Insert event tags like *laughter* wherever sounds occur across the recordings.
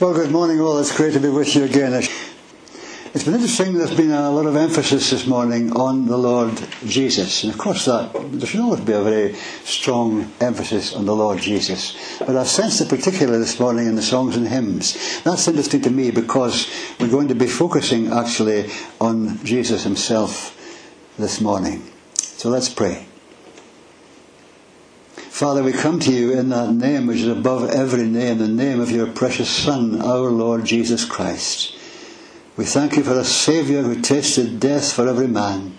Well, good morning, all. It's great to be with you again. It's been interesting. There's been a lot of emphasis this morning on the Lord Jesus, and of course, that there should always be a very strong emphasis on the Lord Jesus. But I've sensed it particularly this morning in the songs and hymns. That's interesting to me because we're going to be focusing actually on Jesus Himself this morning. So let's pray. Father, we come to you in that name which is above every name, the name of your precious Son, our Lord Jesus Christ. We thank you for a Saviour who tasted death for every man.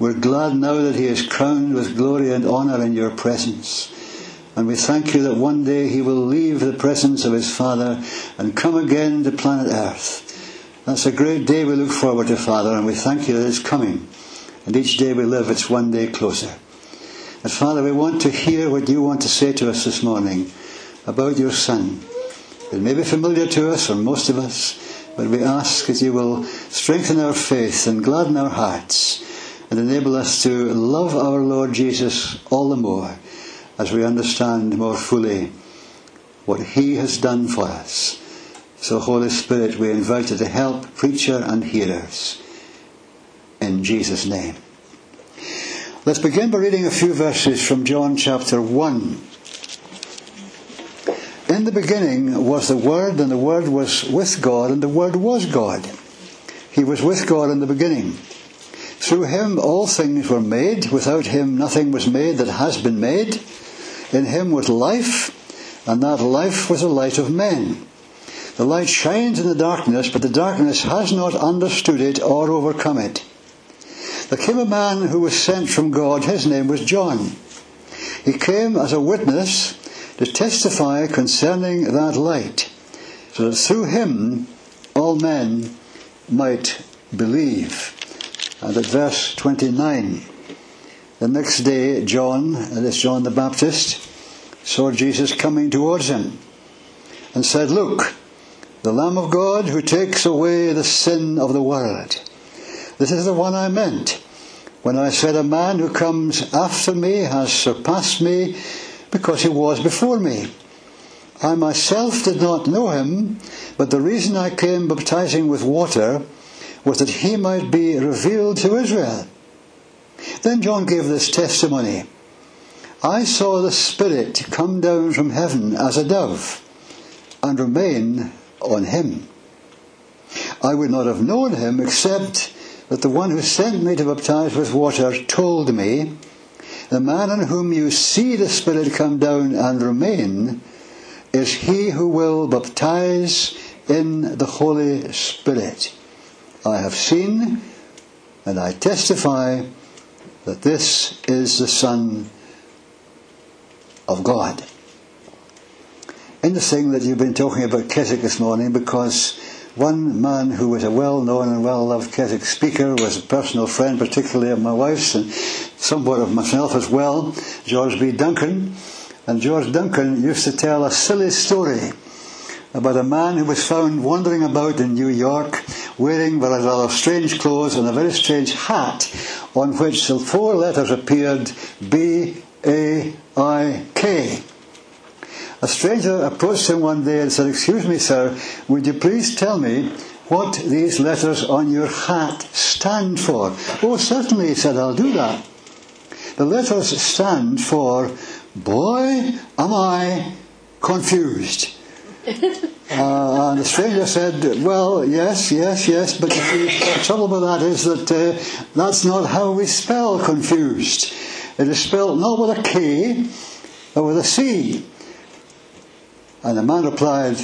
We're glad now that he is crowned with glory and honour in your presence. And we thank you that one day he will leave the presence of his Father and come again to planet Earth. That's a great day we look forward to, Father, and we thank you that it's coming. And each day we live, it's one day closer. And Father, we want to hear what you want to say to us this morning about your Son. It may be familiar to us, or most of us, but we ask that you will strengthen our faith and gladden our hearts and enable us to love our Lord Jesus all the more as we understand more fully what he has done for us. So, Holy Spirit, we invite you to help preacher and hearers. In Jesus' name. Let's begin by reading a few verses from John chapter 1. In the beginning was the Word, and the Word was with God, and the Word was God. He was with God in the beginning. Through him all things were made. Without him nothing was made that has been made. In him was life, and that life was the light of men. The light shines in the darkness, but the darkness has not understood it or overcome it. There came a man who was sent from God. His name was John. He came as a witness to testify concerning that light, so that through him all men might believe. And at verse 29, the next day, John, that is John the Baptist, saw Jesus coming towards him and said, Look, the Lamb of God who takes away the sin of the world. This is the one I meant when I said, A man who comes after me has surpassed me because he was before me. I myself did not know him, but the reason I came baptizing with water was that he might be revealed to Israel. Then John gave this testimony I saw the Spirit come down from heaven as a dove and remain on him. I would not have known him except that the one who sent me to baptize with water told me, The man on whom you see the Spirit come down and remain is he who will baptize in the Holy Spirit. I have seen and I testify that this is the Son of God. Interesting that you've been talking about Keswick this morning because one man who was a well known and well loved Keswick speaker was a personal friend, particularly of my wife's and somewhat of myself as well, George B. Duncan. And George Duncan used to tell a silly story about a man who was found wandering about in New York wearing rather strange clothes and a very strange hat on which the four letters appeared B A I K. A stranger approached him one day and said, Excuse me, sir, would you please tell me what these letters on your hat stand for? Oh, certainly, he said, I'll do that. The letters stand for, Boy, am I confused. *laughs* Uh, and the stranger said, Well, yes, yes, yes, but the trouble with that is that uh, that's not how we spell confused. It is spelled not with a K, but with a C. And the man replied,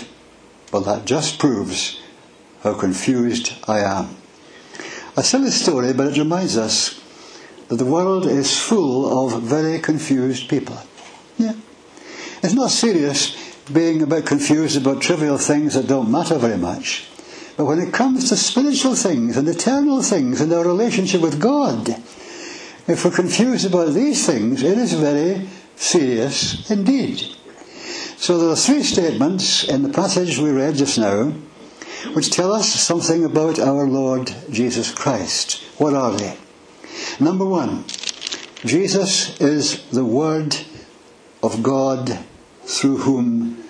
Well, that just proves how confused I am. A silly story, but it reminds us that the world is full of very confused people. Yeah. It's not serious being a bit confused about trivial things that don't matter very much. But when it comes to spiritual things and eternal things and our relationship with God, if we're confused about these things, it is very serious indeed. So there are three statements in the passage we read just now which tell us something about our Lord Jesus Christ. What are they? Number one, Jesus is the Word of God through whom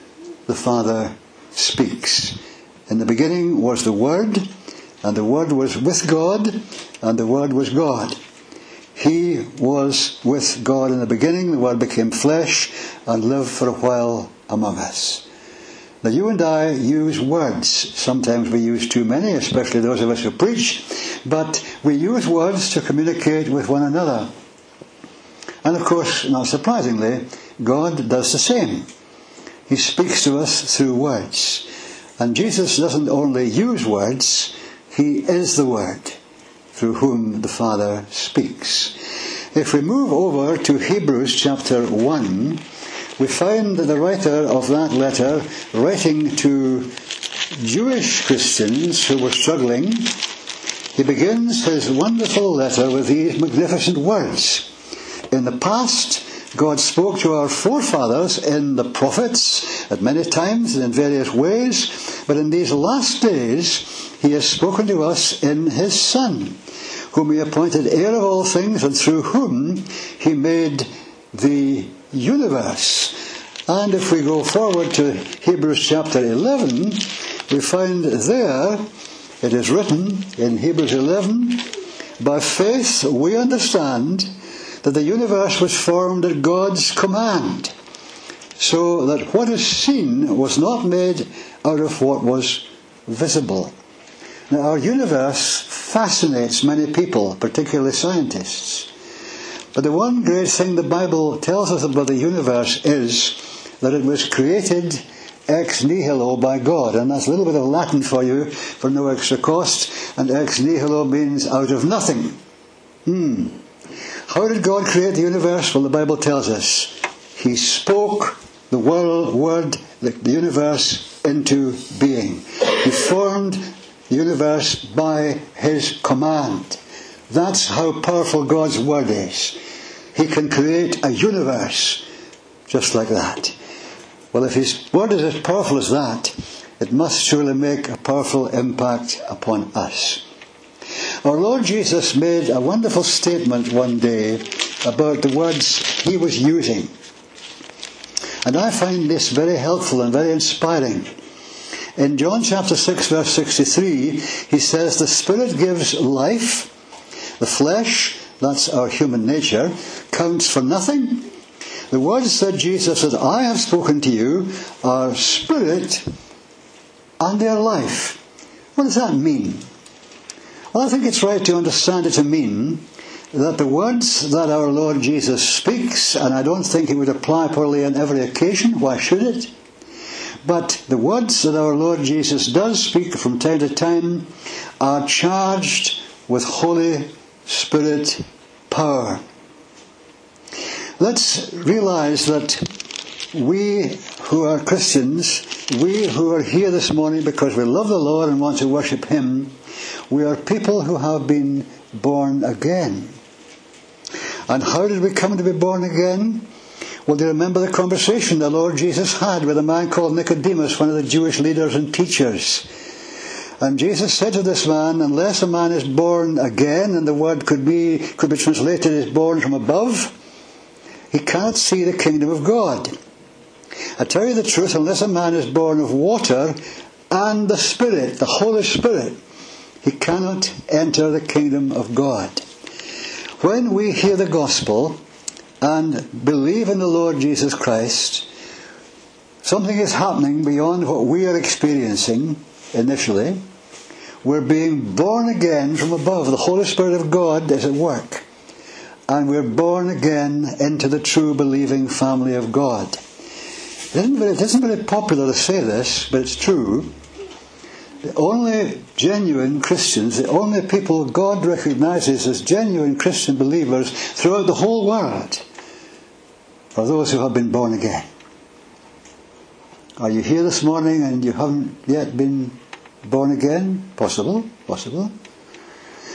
the Father speaks. In the beginning was the Word, and the Word was with God, and the Word was God. He was with God in the beginning, the Word became flesh and lived for a while among us. Now, you and I use words. Sometimes we use too many, especially those of us who preach, but we use words to communicate with one another. And of course, not surprisingly, God does the same. He speaks to us through words. And Jesus doesn't only use words, He is the Word through whom the Father speaks. If we move over to Hebrews chapter 1, we find that the writer of that letter writing to Jewish Christians who were struggling. He begins his wonderful letter with these magnificent words. In the past, God spoke to our forefathers in the prophets at many times and in various ways, but in these last days he has spoken to us in his Son, whom he appointed heir of all things and through whom he made the universe. And if we go forward to Hebrews chapter 11, we find there it is written in Hebrews 11, by faith we understand that the universe was formed at God's command, so that what is seen was not made out of what was visible. Now, our universe fascinates many people, particularly scientists. But the one great thing the Bible tells us about the universe is that it was created ex nihilo by God. And that's a little bit of Latin for you for no extra cost. And ex nihilo means out of nothing. Hmm. How did God create the universe? Well, the Bible tells us He spoke the world, word, the, universe into being. He formed universe by His command. That's how powerful God's word is. He can create a universe just like that. Well, if His word is as powerful as that, it must surely make a powerful impact upon us. Our Lord Jesus made a wonderful statement one day about the words he was using. And I find this very helpful and very inspiring. In John chapter 6 verse 63, he says, The Spirit gives life, the flesh, that's our human nature, counts for nothing. The words that Jesus said, I have spoken to you are spirit and their life. What does that mean? Well, I think it's right to understand it to mean that the words that our Lord Jesus speaks, and I don't think it would apply probably on every occasion, why should it? But the words that our Lord Jesus does speak from time to time are charged with Holy Spirit power. Let's realize that we who are Christians, we who are here this morning because we love the Lord and want to worship Him, we are people who have been born again. And how did we come to be born again? Well, do you remember the conversation the Lord Jesus had with a man called Nicodemus, one of the Jewish leaders and teachers? And Jesus said to this man, unless a man is born again, and the word could be, could be translated as born from above, he cannot see the kingdom of God. I tell you the truth, unless a man is born of water and the Spirit, the Holy Spirit, he cannot enter the kingdom of God. When we hear the gospel and believe in the Lord Jesus Christ, something is happening beyond what we are experiencing initially. We're being born again from above. The Holy Spirit of God is at work. And we're born again into the true believing family of God. It isn't, very, it isn't very popular to say this, but it's true. The only genuine Christians, the only people God recognizes as genuine Christian believers throughout the whole world are those who have been born again. Are you here this morning and you haven't yet been born again? Possible, possible.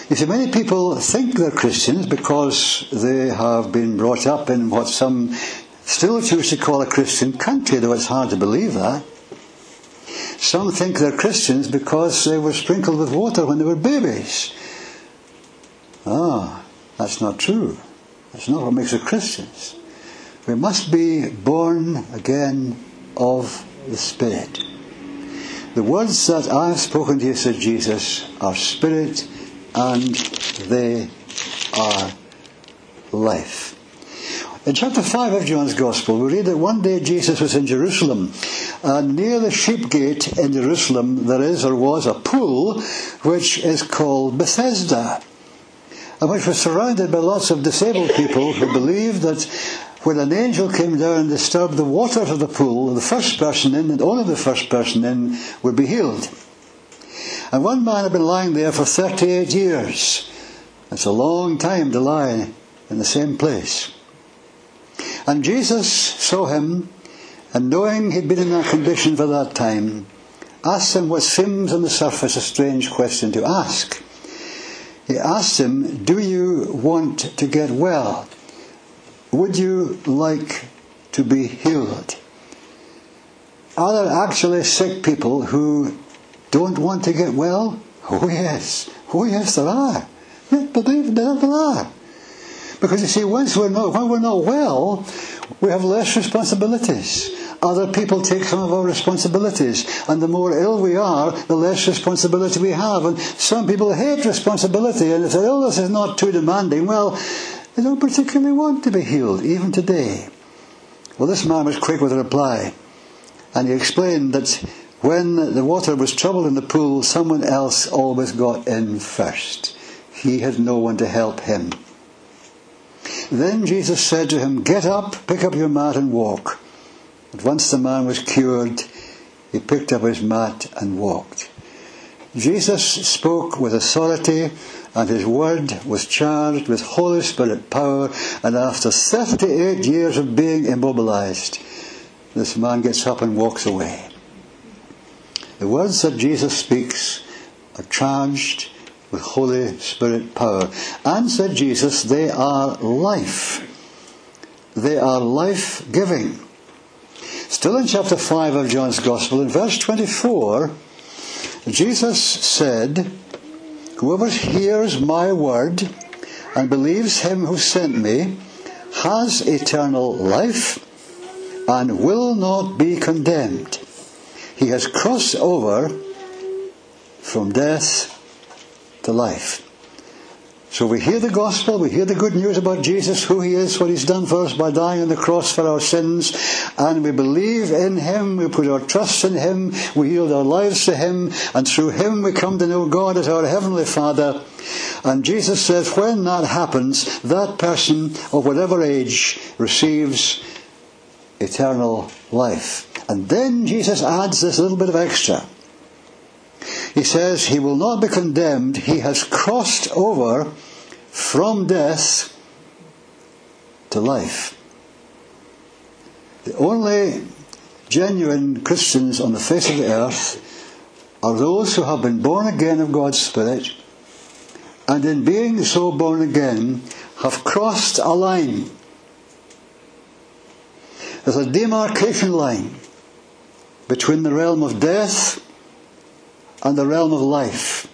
You see, many people think they're Christians because they have been brought up in what some still choose to call a Christian country, though it's hard to believe that. Some think they're Christians because they were sprinkled with water when they were babies. Ah, that's not true. That's not what makes us Christians. We must be born again of the Spirit. The words that I have spoken to you, said Jesus, are spirit and they are life. In chapter 5 of John's Gospel, we read that one day Jesus was in Jerusalem, and near the sheep gate in Jerusalem there is or was a pool which is called Bethesda, and which was surrounded by lots of disabled people who believed that when an angel came down and disturbed the water of the pool, the first person in and only the first person in would be healed. And one man had been lying there for 38 years. That's a long time to lie in the same place. And Jesus saw him, and knowing he'd been in that condition for that time, asked him what seems on the surface a strange question to ask. He asked him, Do you want to get well? Would you like to be healed? Are there actually sick people who don't want to get well? Oh, yes. Oh, yes, there are. Believe there are. Because you see, once we're not, when we're not well, we have less responsibilities. Other people take some of our responsibilities. And the more ill we are, the less responsibility we have. And some people hate responsibility. And if oh, their illness is not too demanding, well, they don't particularly want to be healed, even today. Well, this man was quick with a reply. And he explained that when the water was troubled in the pool, someone else always got in first. He had no one to help him. Then Jesus said to him, Get up, pick up your mat and walk. But once the man was cured, he picked up his mat and walked. Jesus spoke with authority and his word was charged with Holy Spirit power and after 38 years of being immobilized, this man gets up and walks away. The words that Jesus speaks are charged with Holy Spirit power. And said Jesus, they are life. They are life giving. Still in chapter 5 of John's Gospel, in verse 24, Jesus said, Whoever hears my word and believes him who sent me has eternal life and will not be condemned. He has crossed over from death to life. So we hear the gospel, we hear the good news about Jesus, who he is, what he's done for us by dying on the cross for our sins, and we believe in him, we put our trust in him, we yield our lives to him, and through him we come to know God as our heavenly Father. And Jesus says when that happens, that person of whatever age receives eternal life. And then Jesus adds this little bit of extra. He says he will not be condemned. He has crossed over from death to life. The only genuine Christians on the face of the earth are those who have been born again of God's Spirit and in being so born again have crossed a line. There's a demarcation line between the realm of death and the realm of life.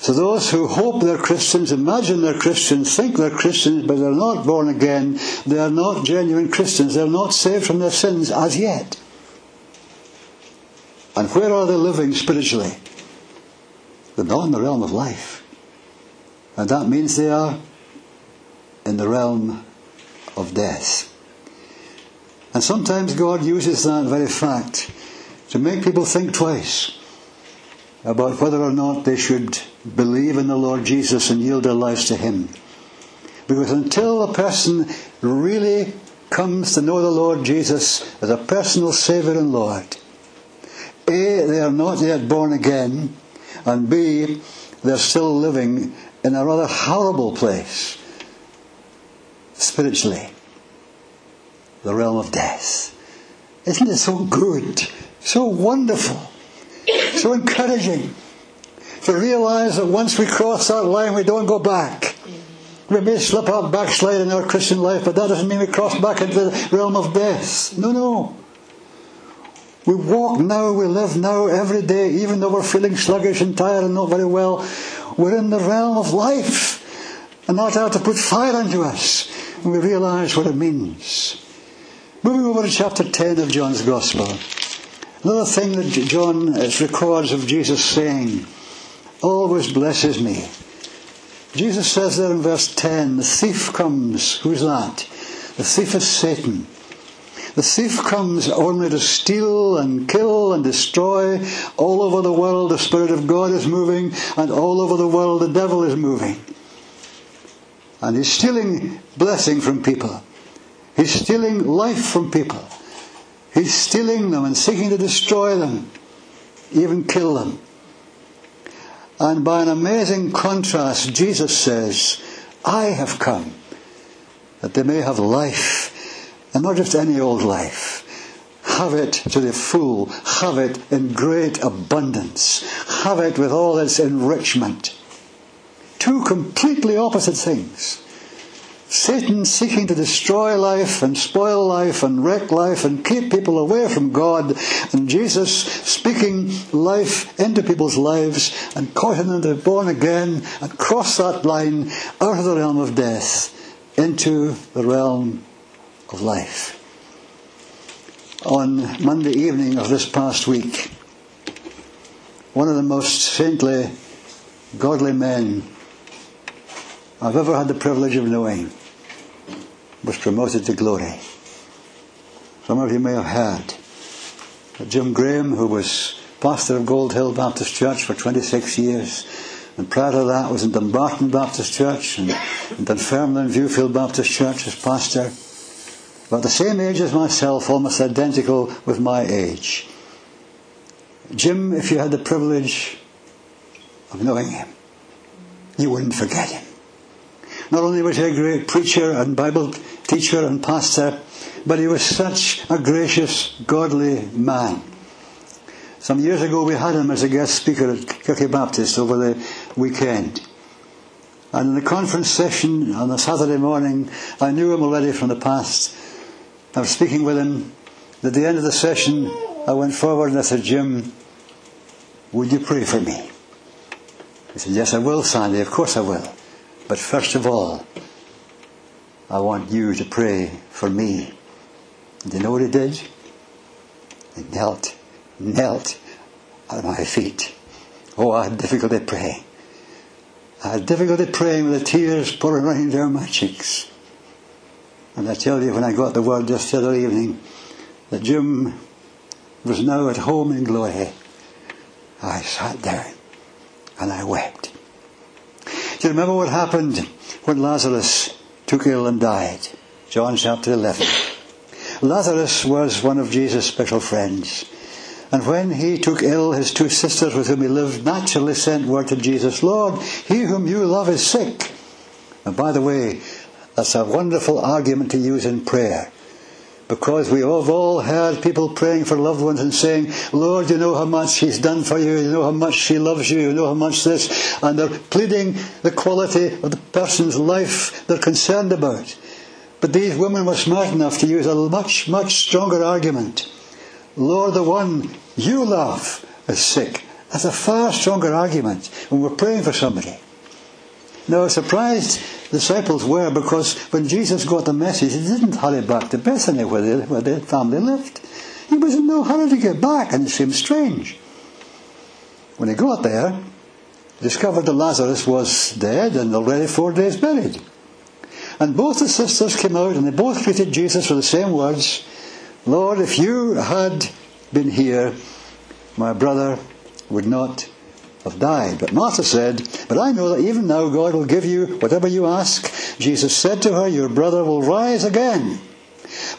So those who hope they're Christians, imagine they're Christians, think they're Christians, but they're not born again, they are not genuine Christians, they're not saved from their sins as yet. And where are they living spiritually? They're not in the realm of life. And that means they are in the realm of death. And sometimes God uses that very fact to make people think twice about whether or not they should believe in the Lord Jesus and yield their lives to Him. Because until a person really comes to know the Lord Jesus as a personal Saviour and Lord, A, they are not yet born again, and B, they're still living in a rather horrible place, spiritually, the realm of death. Isn't it so good, so wonderful so encouraging to realize that once we cross that line, we don't go back. We may slip up, backslide in our Christian life, but that doesn't mean we cross back into the realm of death. No, no. We walk now, we live now, every day, even though we're feeling sluggish and tired and not very well. We're in the realm of life. And that ought to put fire into us. And we realize what it means. Moving over to chapter 10 of John's Gospel. Another thing that John uh, records of Jesus saying, always blesses me. Jesus says there in verse 10, the thief comes. Who's that? The thief is Satan. The thief comes only to steal and kill and destroy. All over the world, the Spirit of God is moving, and all over the world, the devil is moving. And he's stealing blessing from people. He's stealing life from people. He's stealing them and seeking to destroy them, even kill them. And by an amazing contrast, Jesus says, I have come that they may have life, and not just any old life. Have it to the full, have it in great abundance, have it with all its enrichment. Two completely opposite things. Satan seeking to destroy life and spoil life and wreck life and keep people away from God, and Jesus speaking life into people's lives and causing them to be born again and cross that line out of the realm of death into the realm of life. On Monday evening of this past week, one of the most saintly, godly men I've ever had the privilege of knowing was promoted to glory. Some of you may have heard that Jim Graham, who was pastor of Gold Hill Baptist Church for 26 years, and prior to that was in Dumbarton Baptist Church and in Dunfermline Viewfield Baptist Church as pastor. About the same age as myself, almost identical with my age. Jim, if you had the privilege of knowing him, you wouldn't forget him. Not only was he a great preacher and Bible teacher and pastor, but he was such a gracious, godly man. Some years ago we had him as a guest speaker at Kirky Baptist over the weekend. And in the conference session on a Saturday morning, I knew him already from the past. I was speaking with him. At the end of the session, I went forward and I said, Jim, would you pray for me? He said, Yes, I will, Sandy. Of course I will. But first of all, I want you to pray for me. Do you know what he did? He knelt, knelt at my feet. Oh, I had difficulty praying. I had difficulty praying with the tears pouring running down my cheeks. And I tell you, when I got the word just the other evening that Jim was now at home in glory, I sat down and I wept. Do you remember what happened when Lazarus took ill and died? John chapter 11. Lazarus was one of Jesus' special friends. And when he took ill, his two sisters with whom he lived naturally sent word to Jesus, Lord, he whom you love is sick. And by the way, that's a wonderful argument to use in prayer. Because we have all heard people praying for loved ones and saying, Lord, you know how much He's done for you, you know how much She loves you, you know how much this, and they're pleading the quality of the person's life they're concerned about. But these women were smart enough to use a much, much stronger argument. Lord, the one you love is sick. That's a far stronger argument when we're praying for somebody. Now, surprised the disciples were because when Jesus got the message, he didn't hurry back to Bethany where, they, where their family lived. He was in no hurry to get back, and it seemed strange. When he got there, he discovered that Lazarus was dead and already four days buried. And both the sisters came out and they both greeted Jesus with the same words Lord, if you had been here, my brother would not have died. But Martha said, But I know that even now God will give you whatever you ask. Jesus said to her, Your brother will rise again.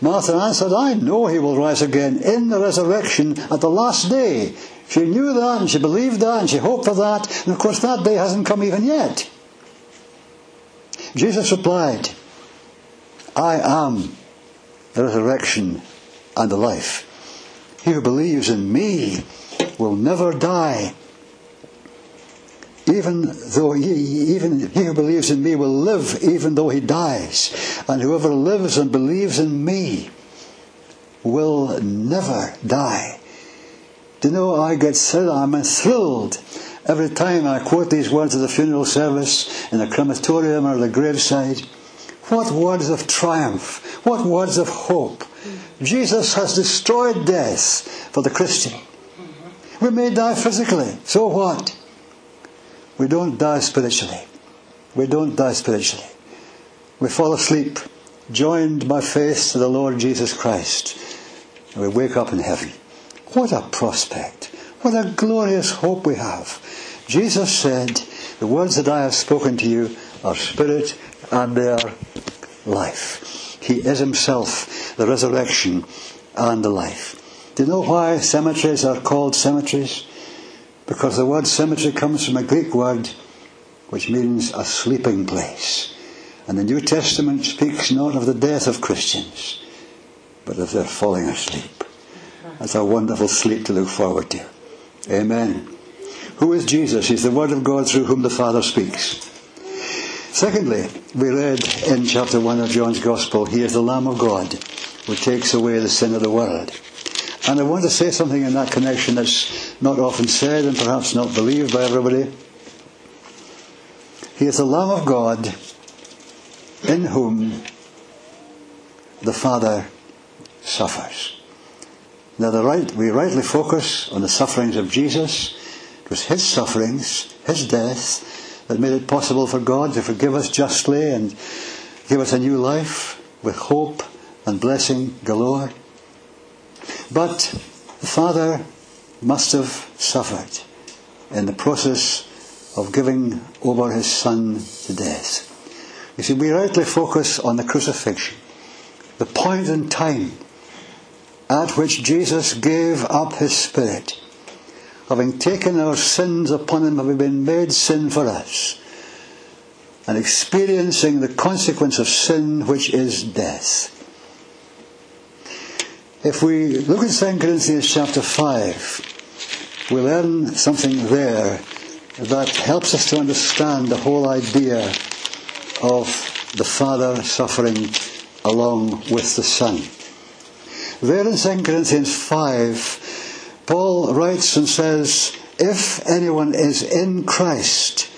Martha answered, I know he will rise again in the resurrection at the last day. She knew that and she believed that and she hoped for that. And of course, that day hasn't come even yet. Jesus replied, I am the resurrection and the life. He who believes in me will never die even though he, even he who believes in me will live even though he dies. And whoever lives and believes in me will never die. Do you know, I get thrilled, I'm thrilled every time I quote these words at the funeral service, in the crematorium or the graveside. What words of triumph, what words of hope Jesus has destroyed death for the Christian. We may die physically, so what? We don't die spiritually. We don't die spiritually. We fall asleep, joined by faith to the Lord Jesus Christ, and we wake up in heaven. What a prospect! What a glorious hope we have. Jesus said, The words that I have spoken to you are spirit and they are life. He is himself the resurrection and the life. Do you know why cemeteries are called cemeteries? Because the word cemetery comes from a Greek word which means a sleeping place. And the New Testament speaks not of the death of Christians, but of their falling asleep. That's a wonderful sleep to look forward to. Amen. Who is Jesus? He's the Word of God through whom the Father speaks. Secondly, we read in chapter 1 of John's Gospel, He is the Lamb of God who takes away the sin of the world. And I want to say something in that connection that's not often said and perhaps not believed by everybody. He is the Lamb of God in whom the Father suffers. Now, right, we rightly focus on the sufferings of Jesus. It was his sufferings, his death, that made it possible for God to forgive us justly and give us a new life with hope and blessing galore. But the Father must have suffered in the process of giving over his Son to death. You see, we rightly focus on the crucifixion, the point in time at which Jesus gave up his Spirit, having taken our sins upon him, having been made sin for us, and experiencing the consequence of sin, which is death. If we look at 2 Corinthians chapter 5, we learn something there that helps us to understand the whole idea of the Father suffering along with the Son. There in 2 Corinthians 5, Paul writes and says, If anyone is in Christ,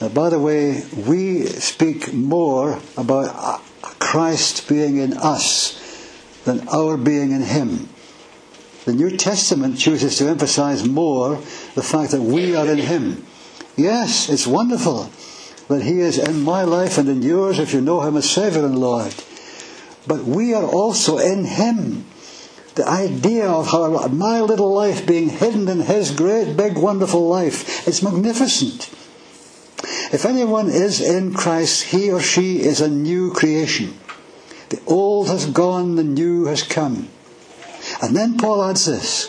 now by the way, we speak more about Christ being in us than our being in Him. The New Testament chooses to emphasize more the fact that we are in Him. Yes, it's wonderful that He is in my life and in yours if you know Him as Saviour and Lord. But we are also in Him. The idea of my little life being hidden in His great, big, wonderful life is magnificent. If anyone is in Christ, he or she is a new creation. The old has gone, the new has come. And then Paul adds this.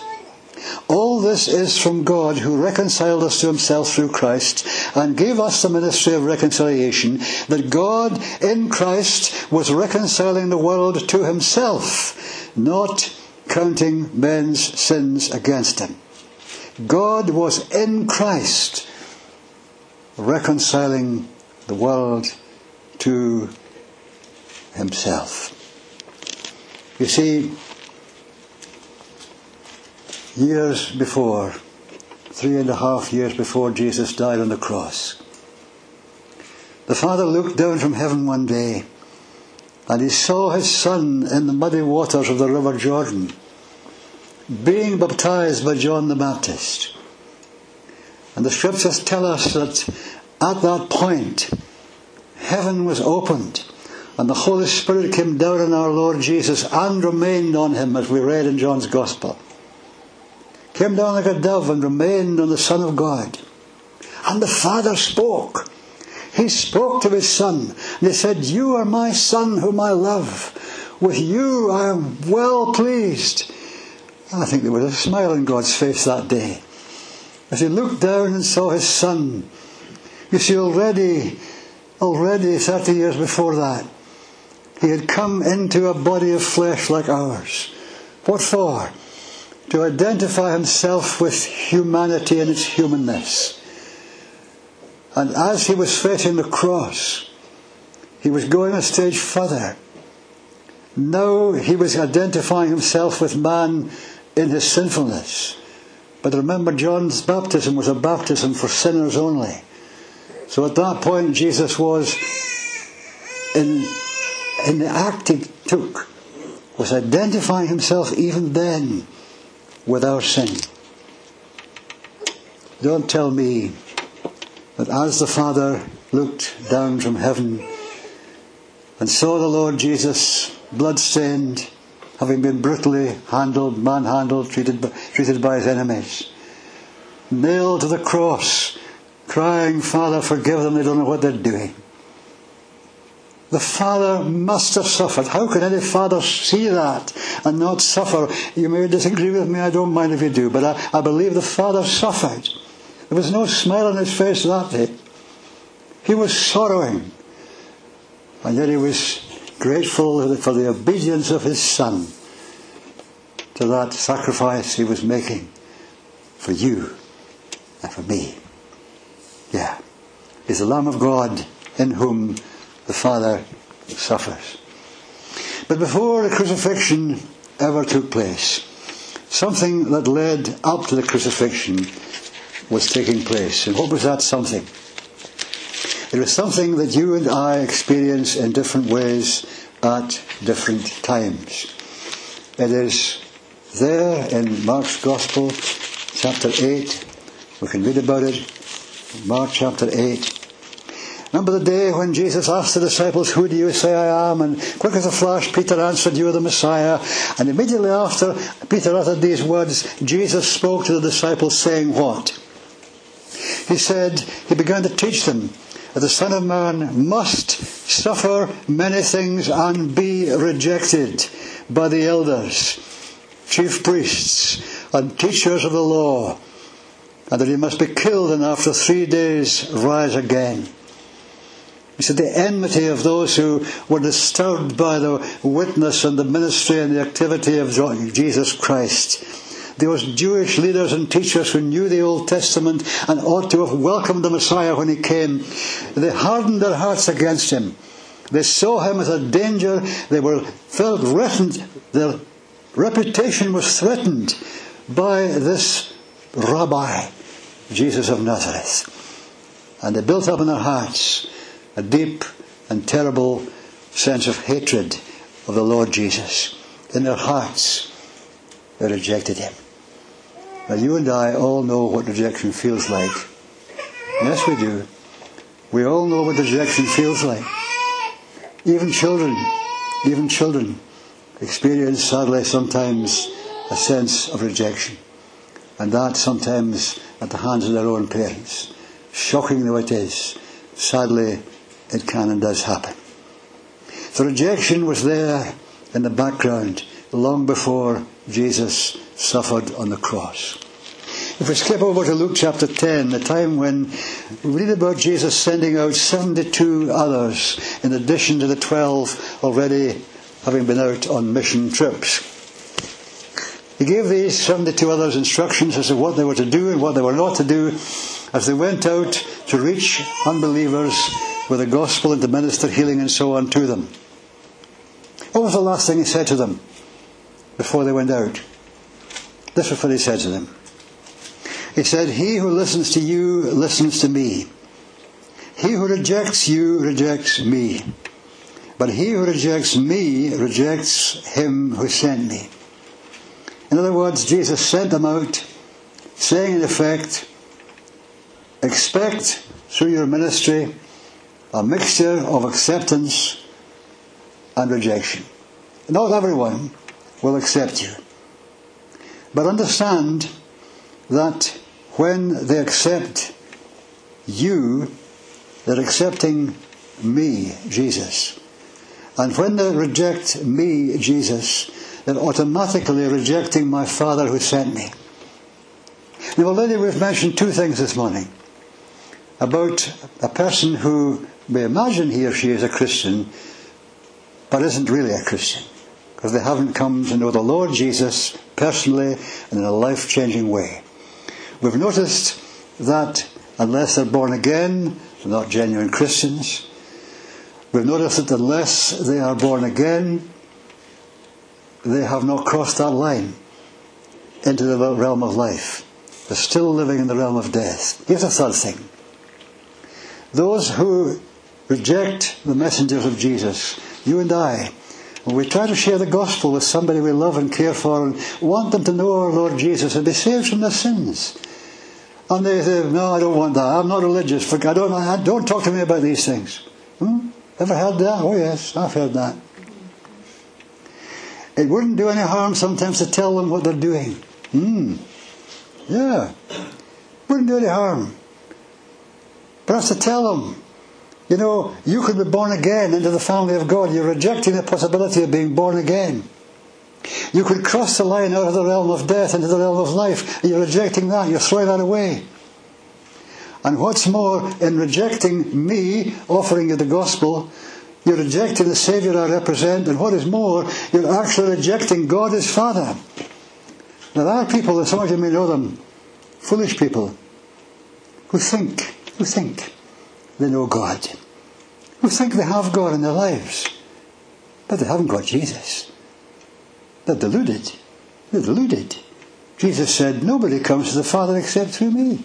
All this is from God who reconciled us to himself through Christ and gave us the ministry of reconciliation, that God in Christ was reconciling the world to himself, not counting men's sins against him. God was in Christ reconciling the world to himself. You see, years before, three and a half years before Jesus died on the cross, the Father looked down from heaven one day and he saw his Son in the muddy waters of the River Jordan, being baptized by John the Baptist. And the scriptures tell us that at that point, heaven was opened and the Holy Spirit came down on our Lord Jesus and remained on him, as we read in John's Gospel. Came down like a dove and remained on the Son of God. And the Father spoke. He spoke to his Son. And he said, You are my Son whom I love. With you I am well pleased. I think there was a smile on God's face that day. As he looked down and saw his Son. You see, already, already 30 years before that, he had come into a body of flesh like ours. What for? To identify himself with humanity and its humanness. And as he was facing the cross, he was going a stage further. Now he was identifying himself with man in his sinfulness. But remember, John's baptism was a baptism for sinners only. So at that point, Jesus was in in the act he took was identifying himself even then with our sin. Don't tell me that as the Father looked down from heaven and saw the Lord Jesus blood-stained, having been brutally handled, manhandled, treated by, treated by his enemies, nailed to the cross, crying, Father, forgive them, they don't know what they're doing. The Father must have suffered. How can any father see that and not suffer? You may disagree with me, I don't mind if you do, but I, I believe the Father suffered. There was no smile on his face that day. He was sorrowing. And yet he was grateful for the obedience of his Son to that sacrifice he was making for you and for me. Yeah. He's the Lamb of God in whom the Father suffers. But before the crucifixion ever took place, something that led up to the crucifixion was taking place. And what was that something? It was something that you and I experience in different ways at different times. It is there in Mark's Gospel, chapter 8. We can read about it. Mark chapter 8. Remember the day when Jesus asked the disciples, Who do you say I am? And quick as a flash, Peter answered, You are the Messiah. And immediately after Peter uttered these words, Jesus spoke to the disciples, saying, What? He said, He began to teach them that the Son of Man must suffer many things and be rejected by the elders, chief priests, and teachers of the law, and that he must be killed and after three days rise again. He said the enmity of those who were disturbed by the witness and the ministry and the activity of Jesus Christ. Those Jewish leaders and teachers who knew the Old Testament and ought to have welcomed the Messiah when he came, they hardened their hearts against him. They saw him as a danger. They were felt threatened. Their reputation was threatened by this rabbi, Jesus of Nazareth. And they built up in their hearts a deep and terrible sense of hatred of the Lord Jesus. In their hearts, they rejected him. Now, you and I all know what rejection feels like. Yes, we do. We all know what rejection feels like. Even children, even children experience, sadly, sometimes a sense of rejection. And that sometimes at the hands of their own parents. Shocking though it is, sadly, it can and does happen. The rejection was there in the background long before Jesus suffered on the cross. If we skip over to Luke chapter 10, the time when we read about Jesus sending out 72 others in addition to the 12 already having been out on mission trips. He gave these 72 others instructions as to what they were to do and what they were not to do as they went out to reach unbelievers with the gospel and to minister healing and so on to them. What was the last thing he said to them before they went out? This is what he said to them. He said, He who listens to you listens to me. He who rejects you rejects me. But he who rejects me rejects him who sent me. In other words, Jesus sent them out, saying in effect, expect through your ministry a mixture of acceptance and rejection. Not everyone will accept you. But understand that when they accept you, they're accepting me, Jesus. And when they reject me, Jesus, they're automatically rejecting my Father who sent me. Now, already we've mentioned two things this morning about a person who may imagine he or she is a Christian, but isn't really a Christian because they haven't come to know the Lord Jesus personally and in a life changing way. We've noticed that unless they're born again, they're not genuine Christians. We've noticed that unless they are born again, they have not crossed that line into the realm of life. They're still living in the realm of death. Here's a third thing. Those who reject the messengers of Jesus, you and I, When we try to share the gospel with somebody we love and care for and want them to know our Lord Jesus and be saved from their sins, and they say, "No, I don't want that. I'm not religious. I don't. I, don't talk to me about these things." Hmm? Ever heard that? Oh yes, I've heard that. It wouldn't do any harm sometimes to tell them what they're doing. Hmm. Yeah. Wouldn't do any harm. Perhaps to tell them, you know, you could be born again into the family of God. You're rejecting the possibility of being born again. You could cross the line out of the realm of death into the realm of life. You're rejecting that. You're throwing that away. And what's more, in rejecting me offering you the gospel, you're rejecting the Saviour I represent, and what is more, you're actually rejecting God as Father. Now, there are people, some of you may know them, foolish people, who think, who think they know God, who think they have God in their lives, but they haven't got Jesus. They're deluded. They're deluded. Jesus said, Nobody comes to the Father except through me.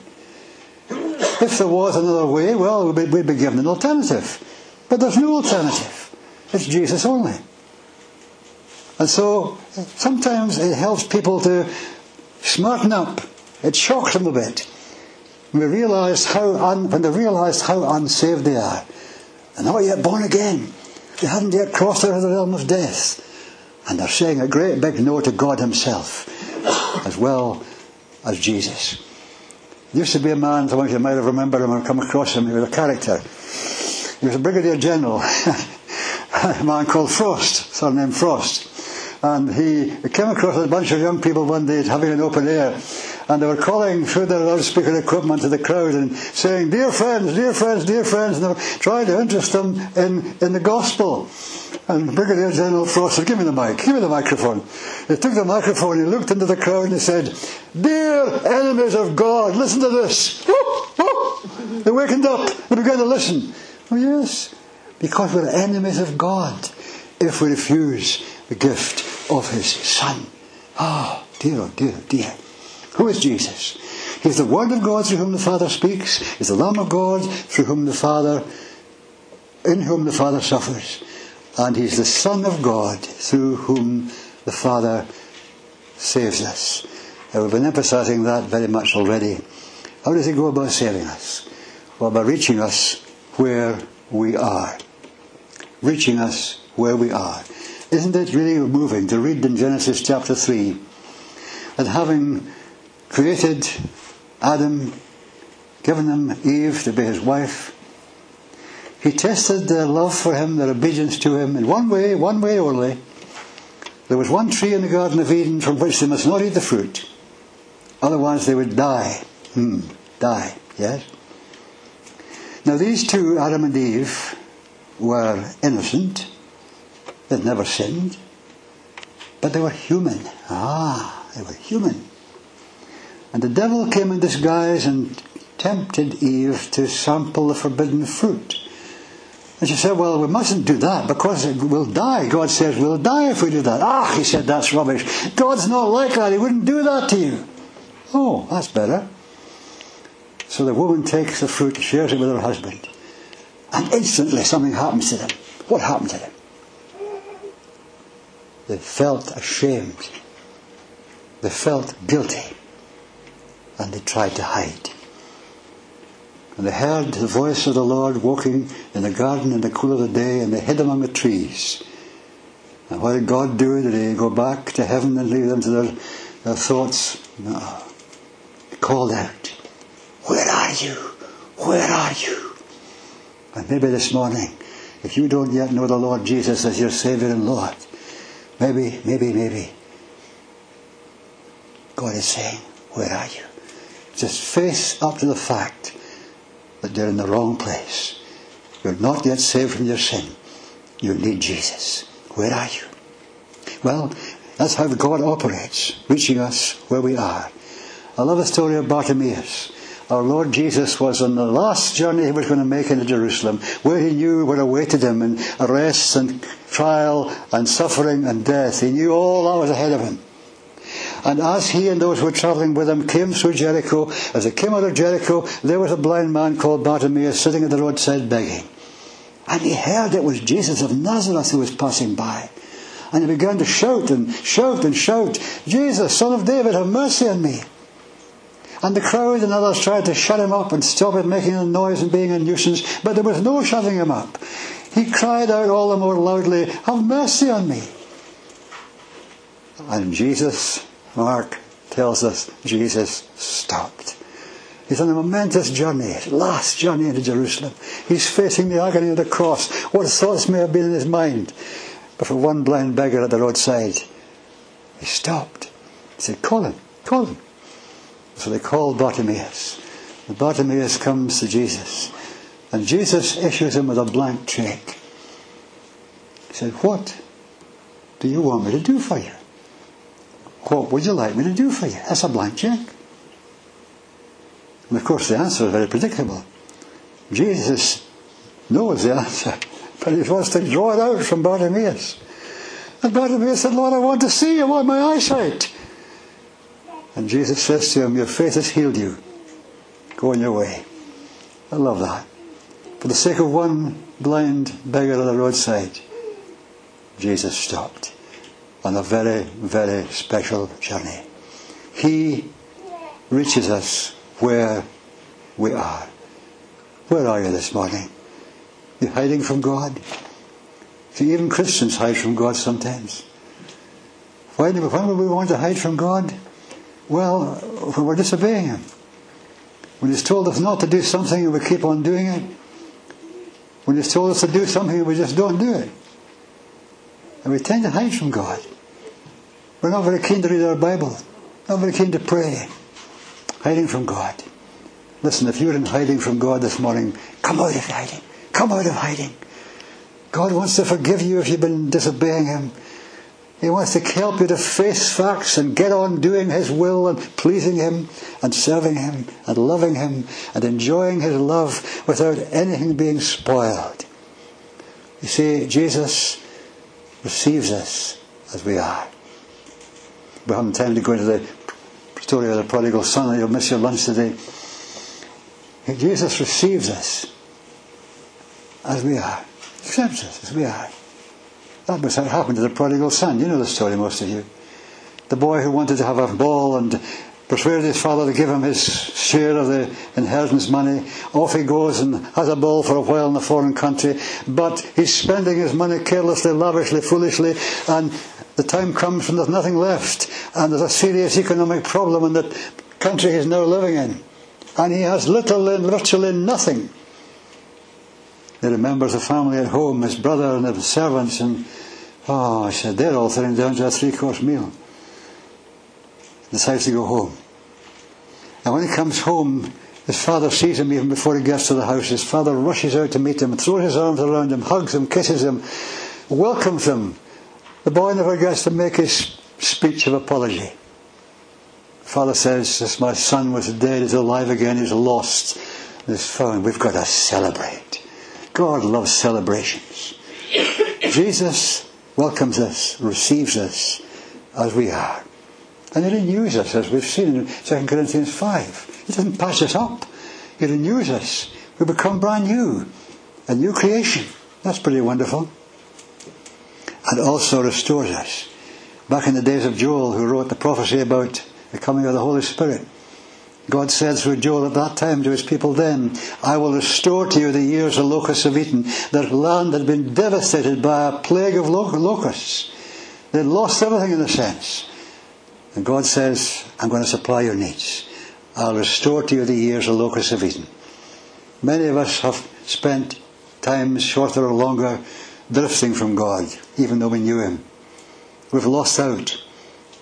If there was another way, well, we'd be given an alternative. But there's no alternative. It's Jesus only. And so sometimes it helps people to smarten up. It shocks them a bit. When, we realize how un, when they realize how unsaved they are. They're not yet born again. They haven't yet crossed of the realm of death. And they're saying a great big no to God Himself, as well as Jesus. There used to be a man, some of you might have remembered him or come across him, he was a character. He was a brigadier general, *laughs* a man called Frost, surnamed Frost. And he came across a bunch of young people one day having an open air and they were calling through their loudspeaker equipment to the crowd and saying, Dear friends, dear friends, dear friends, and they were trying to interest them in, in the gospel. And Brigadier General Frost said, Give me the mic, give me the microphone. He took the microphone, he looked into the crowd and he said, Dear enemies of God, listen to this. *laughs* They wakened up, they began to listen. Oh, yes, because we're enemies of God if we refuse the gift of His Son. Ah, oh, dear, oh dear, dear. Who is Jesus? He's the Word of God through whom the Father speaks. He's the Lamb of God through whom the Father, in whom the Father suffers. And He's the Son of God through whom the Father saves us. Now, we've been emphasizing that very much already. How does He go about saving us? Well, by reaching us where we are. Reaching us where we are. Isn't it really moving to read in Genesis chapter 3 that having created Adam, given him Eve to be his wife. He tested their love for him, their obedience to him, in one way, one way only. There was one tree in the Garden of Eden from which they must not eat the fruit. Otherwise they would die. Hmm, die, yes? Now these two, Adam and Eve, were innocent. They'd never sinned. But they were human. Ah, they were human. And the devil came in disguise and tempted Eve to sample the forbidden fruit. And she said, Well, we mustn't do that because we'll die. God says we'll die if we do that. Ah, he said, That's rubbish. God's not like that. He wouldn't do that to you. Oh, that's better. So the woman takes the fruit, shares it with her husband, and instantly something happens to them. What happened to them? They felt ashamed. They felt guilty and they tried to hide. And they heard the voice of the Lord walking in the garden in the cool of the day, and they hid among the trees. And what did God do? Did He go back to heaven and leave them to their, their thoughts? No. He called out, Where are you? Where are you? And maybe this morning, if you don't yet know the Lord Jesus as your Savior and Lord, maybe, maybe, maybe, God is saying, Where are you? Just face up to the fact that you're in the wrong place. You're not yet saved from your sin. You need Jesus. Where are you? Well, that's how God operates, reaching us where we are. I love the story of Bartimaeus. Our Lord Jesus was on the last journey he was going to make into Jerusalem, where he knew what awaited him in arrest and trial and suffering and death. He knew all that was ahead of him. And as he and those who were travelling with him came through Jericho, as they came out of Jericho, there was a blind man called Bartimaeus sitting at the roadside begging. And he heard it was Jesus of Nazareth who was passing by. And he began to shout and shout and shout, Jesus, son of David, have mercy on me. And the crowd and others tried to shut him up and stop him making a noise and being a nuisance, but there was no shutting him up. He cried out all the more loudly, Have mercy on me. And Jesus, Mark tells us, Jesus stopped. He's on a momentous journey, last journey into Jerusalem. He's facing the agony of the cross. What thoughts may have been in his mind. But for one blind beggar at the roadside, he stopped. He said, Call him, call him. So they called Bartimaeus. And Bartimaeus comes to Jesus. And Jesus issues him with a blank check. He said, What do you want me to do for you? What would you like me to do for you? That's a blank check. And of course, the answer is very predictable. Jesus knows the answer, *laughs* but he wants to draw it out from Bartimaeus. And Bartimaeus said, Lord, I want to see, I want my eyesight. And Jesus says to him, Your faith has healed you. Go on your way. I love that. For the sake of one blind beggar on the roadside, Jesus stopped on a very, very special journey. He reaches us where we are. Where are you this morning? You hiding from God? See, even Christians hide from God sometimes. Why do, when would we want to hide from God? Well, when we're disobeying Him. When He's told us not to do something and we keep on doing it. When He's told us to do something and we just don't do it. And we tend to hide from God. We're not very keen to read our Bible, not very keen to pray hiding from God. Listen, if you're in hiding from God this morning, come out of hiding. Come out of hiding. God wants to forgive you if you've been disobeying Him. He wants to help you to face facts and get on doing His will and pleasing Him and serving Him and loving Him and enjoying His love without anything being spoiled. You see, Jesus receives us as we are. We haven't time to go into the story of the prodigal son, you'll miss your lunch today. Jesus receives us as we are, accepts us as we are. That was what happened to the prodigal son. You know the story, most of you. The boy who wanted to have a ball and persuaded his father to give him his share of the inheritance money. Off he goes and has a ball for a while in a foreign country, but he's spending his money carelessly, lavishly, foolishly, and the time comes when there's nothing left, and there's a serious economic problem in the country he's now living in. And he has little and virtually nothing. He remembers the family at home, his brother and his servants, and oh, said, they're all sitting down to a three course meal. Decides to go home. And when he comes home, his father sees him even before he gets to the house. His father rushes out to meet him, throws his arms around him, hugs him, kisses him, welcomes him, the boy never gets to make his speech of apology. Father says, as my son was dead, he's alive again, he's lost, he's found. We've got to celebrate. God loves celebrations. Jesus welcomes us, receives us as we are. And he renews us, as we've seen in 2 Corinthians 5. He doesn't patch us up. He renews us. We become brand new. A new creation. That's pretty wonderful and also restores us. Back in the days of Joel, who wrote the prophecy about the coming of the Holy Spirit, God said through Joel at that time to his people then, I will restore to you the years the locusts have eaten. That land had been devastated by a plague of locusts. They'd lost everything in a sense. And God says, I'm going to supply your needs. I'll restore to you the years of locusts have eaten. Many of us have spent times shorter or longer drifting from God, even though we knew Him. We've lost out.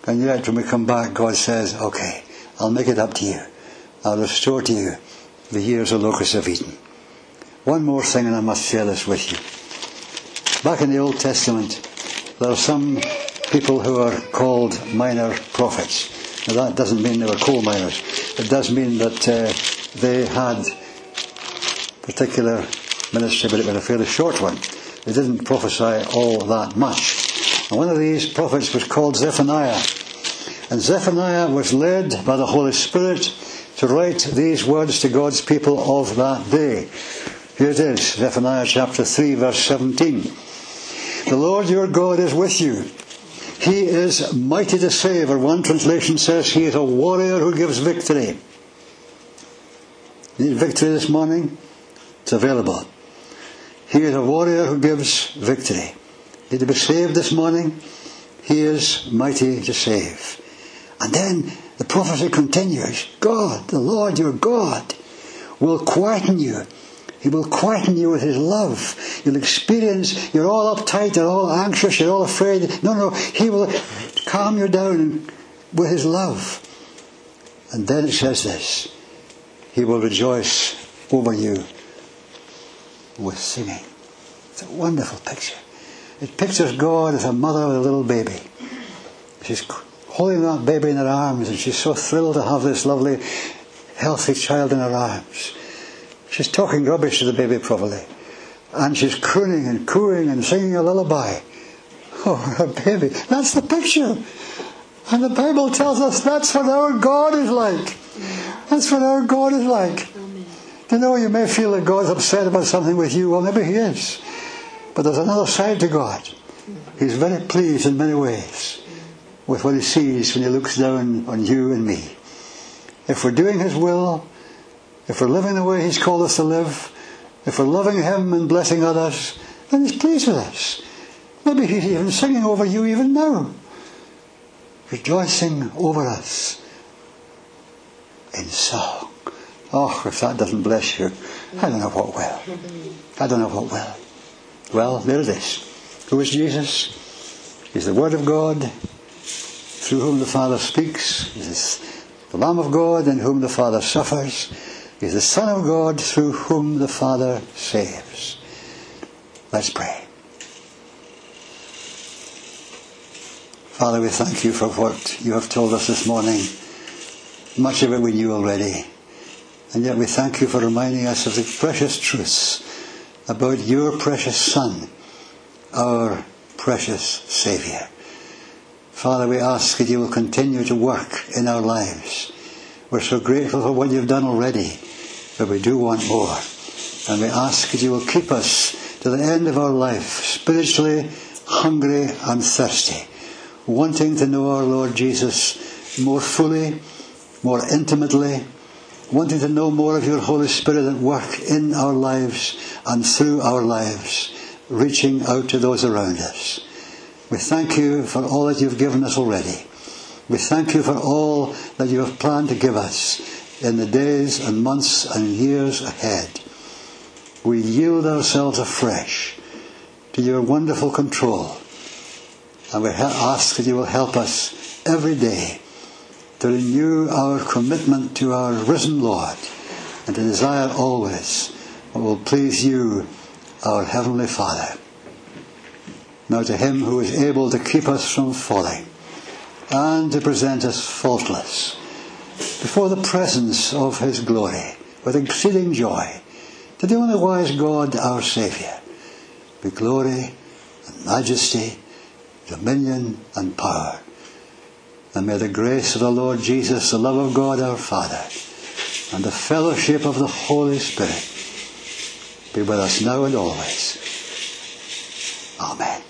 And yet, when we come back, God says, Okay, I'll make it up to you. I'll restore to you the years of locusts have eaten. One more thing, and I must share this with you. Back in the Old Testament, there are some people who are called minor prophets. Now, that doesn't mean they were coal miners. It does mean that uh, they had particular ministry, but it was a fairly short one. They didn't prophesy all that much. And one of these prophets was called Zephaniah. And Zephaniah was led by the Holy Spirit to write these words to God's people of that day. Here it is, Zephaniah chapter 3, verse 17. The Lord your God is with you. He is mighty to save, or one translation says he is a warrior who gives victory. Need victory this morning? It's available. He is a warrior who gives victory. Need to be saved this morning? He is mighty to save. And then the prophecy continues God, the Lord your God, will quieten you. He will quieten you with His love. You'll experience, you're all uptight, you're all anxious, you're all afraid. No, no, He will calm you down with His love. And then it says this He will rejoice over you with singing. It's a wonderful picture. It pictures God as a mother with a little baby. She's holding that baby in her arms, and she's so thrilled to have this lovely, healthy child in her arms. She's talking rubbish to the baby, probably. And she's crooning and cooing and singing a lullaby. Oh, her baby. That's the picture. And the Bible tells us that's what our God is like. That's what our God is like. You know, you may feel that God's upset about something with you. Well, maybe He is. But there's another side to God. He's very pleased in many ways with what he sees when he looks down on you and me. If we're doing his will, if we're living the way he's called us to live, if we're loving him and blessing others, then he's pleased with us. Maybe he's even singing over you even now, rejoicing over us in song. Oh, if that doesn't bless you, I don't know what will. I don't know what will. Well, there it is. Who is Jesus? He's the Word of God, through whom the Father speaks. He's the Lamb of God, in whom the Father suffers. He's the Son of God, through whom the Father saves. Let's pray. Father, we thank you for what you have told us this morning. Much of it we knew already. And yet we thank you for reminding us of the precious truths about your precious Son, our precious Saviour. Father, we ask that you will continue to work in our lives. We're so grateful for what you've done already, but we do want more. And we ask that you will keep us to the end of our life, spiritually hungry and thirsty, wanting to know our Lord Jesus more fully, more intimately, wanting to know more of your Holy Spirit at work in our lives and through our lives, reaching out to those around us. We thank you for all that you've given us already. We thank you for all that you have planned to give us in the days and months and years ahead. We yield ourselves afresh to your wonderful control. And we ask that you will help us every day to renew our commitment to our risen Lord and to desire always what will please you, our Heavenly Father. Now to Him who is able to keep us from falling and to present us faultless before the presence of his glory with exceeding joy to the only wise God our Saviour be glory and majesty, dominion and power. And may the grace of the Lord Jesus, the love of God our Father, and the fellowship of the Holy Spirit be with us now and always. Amen.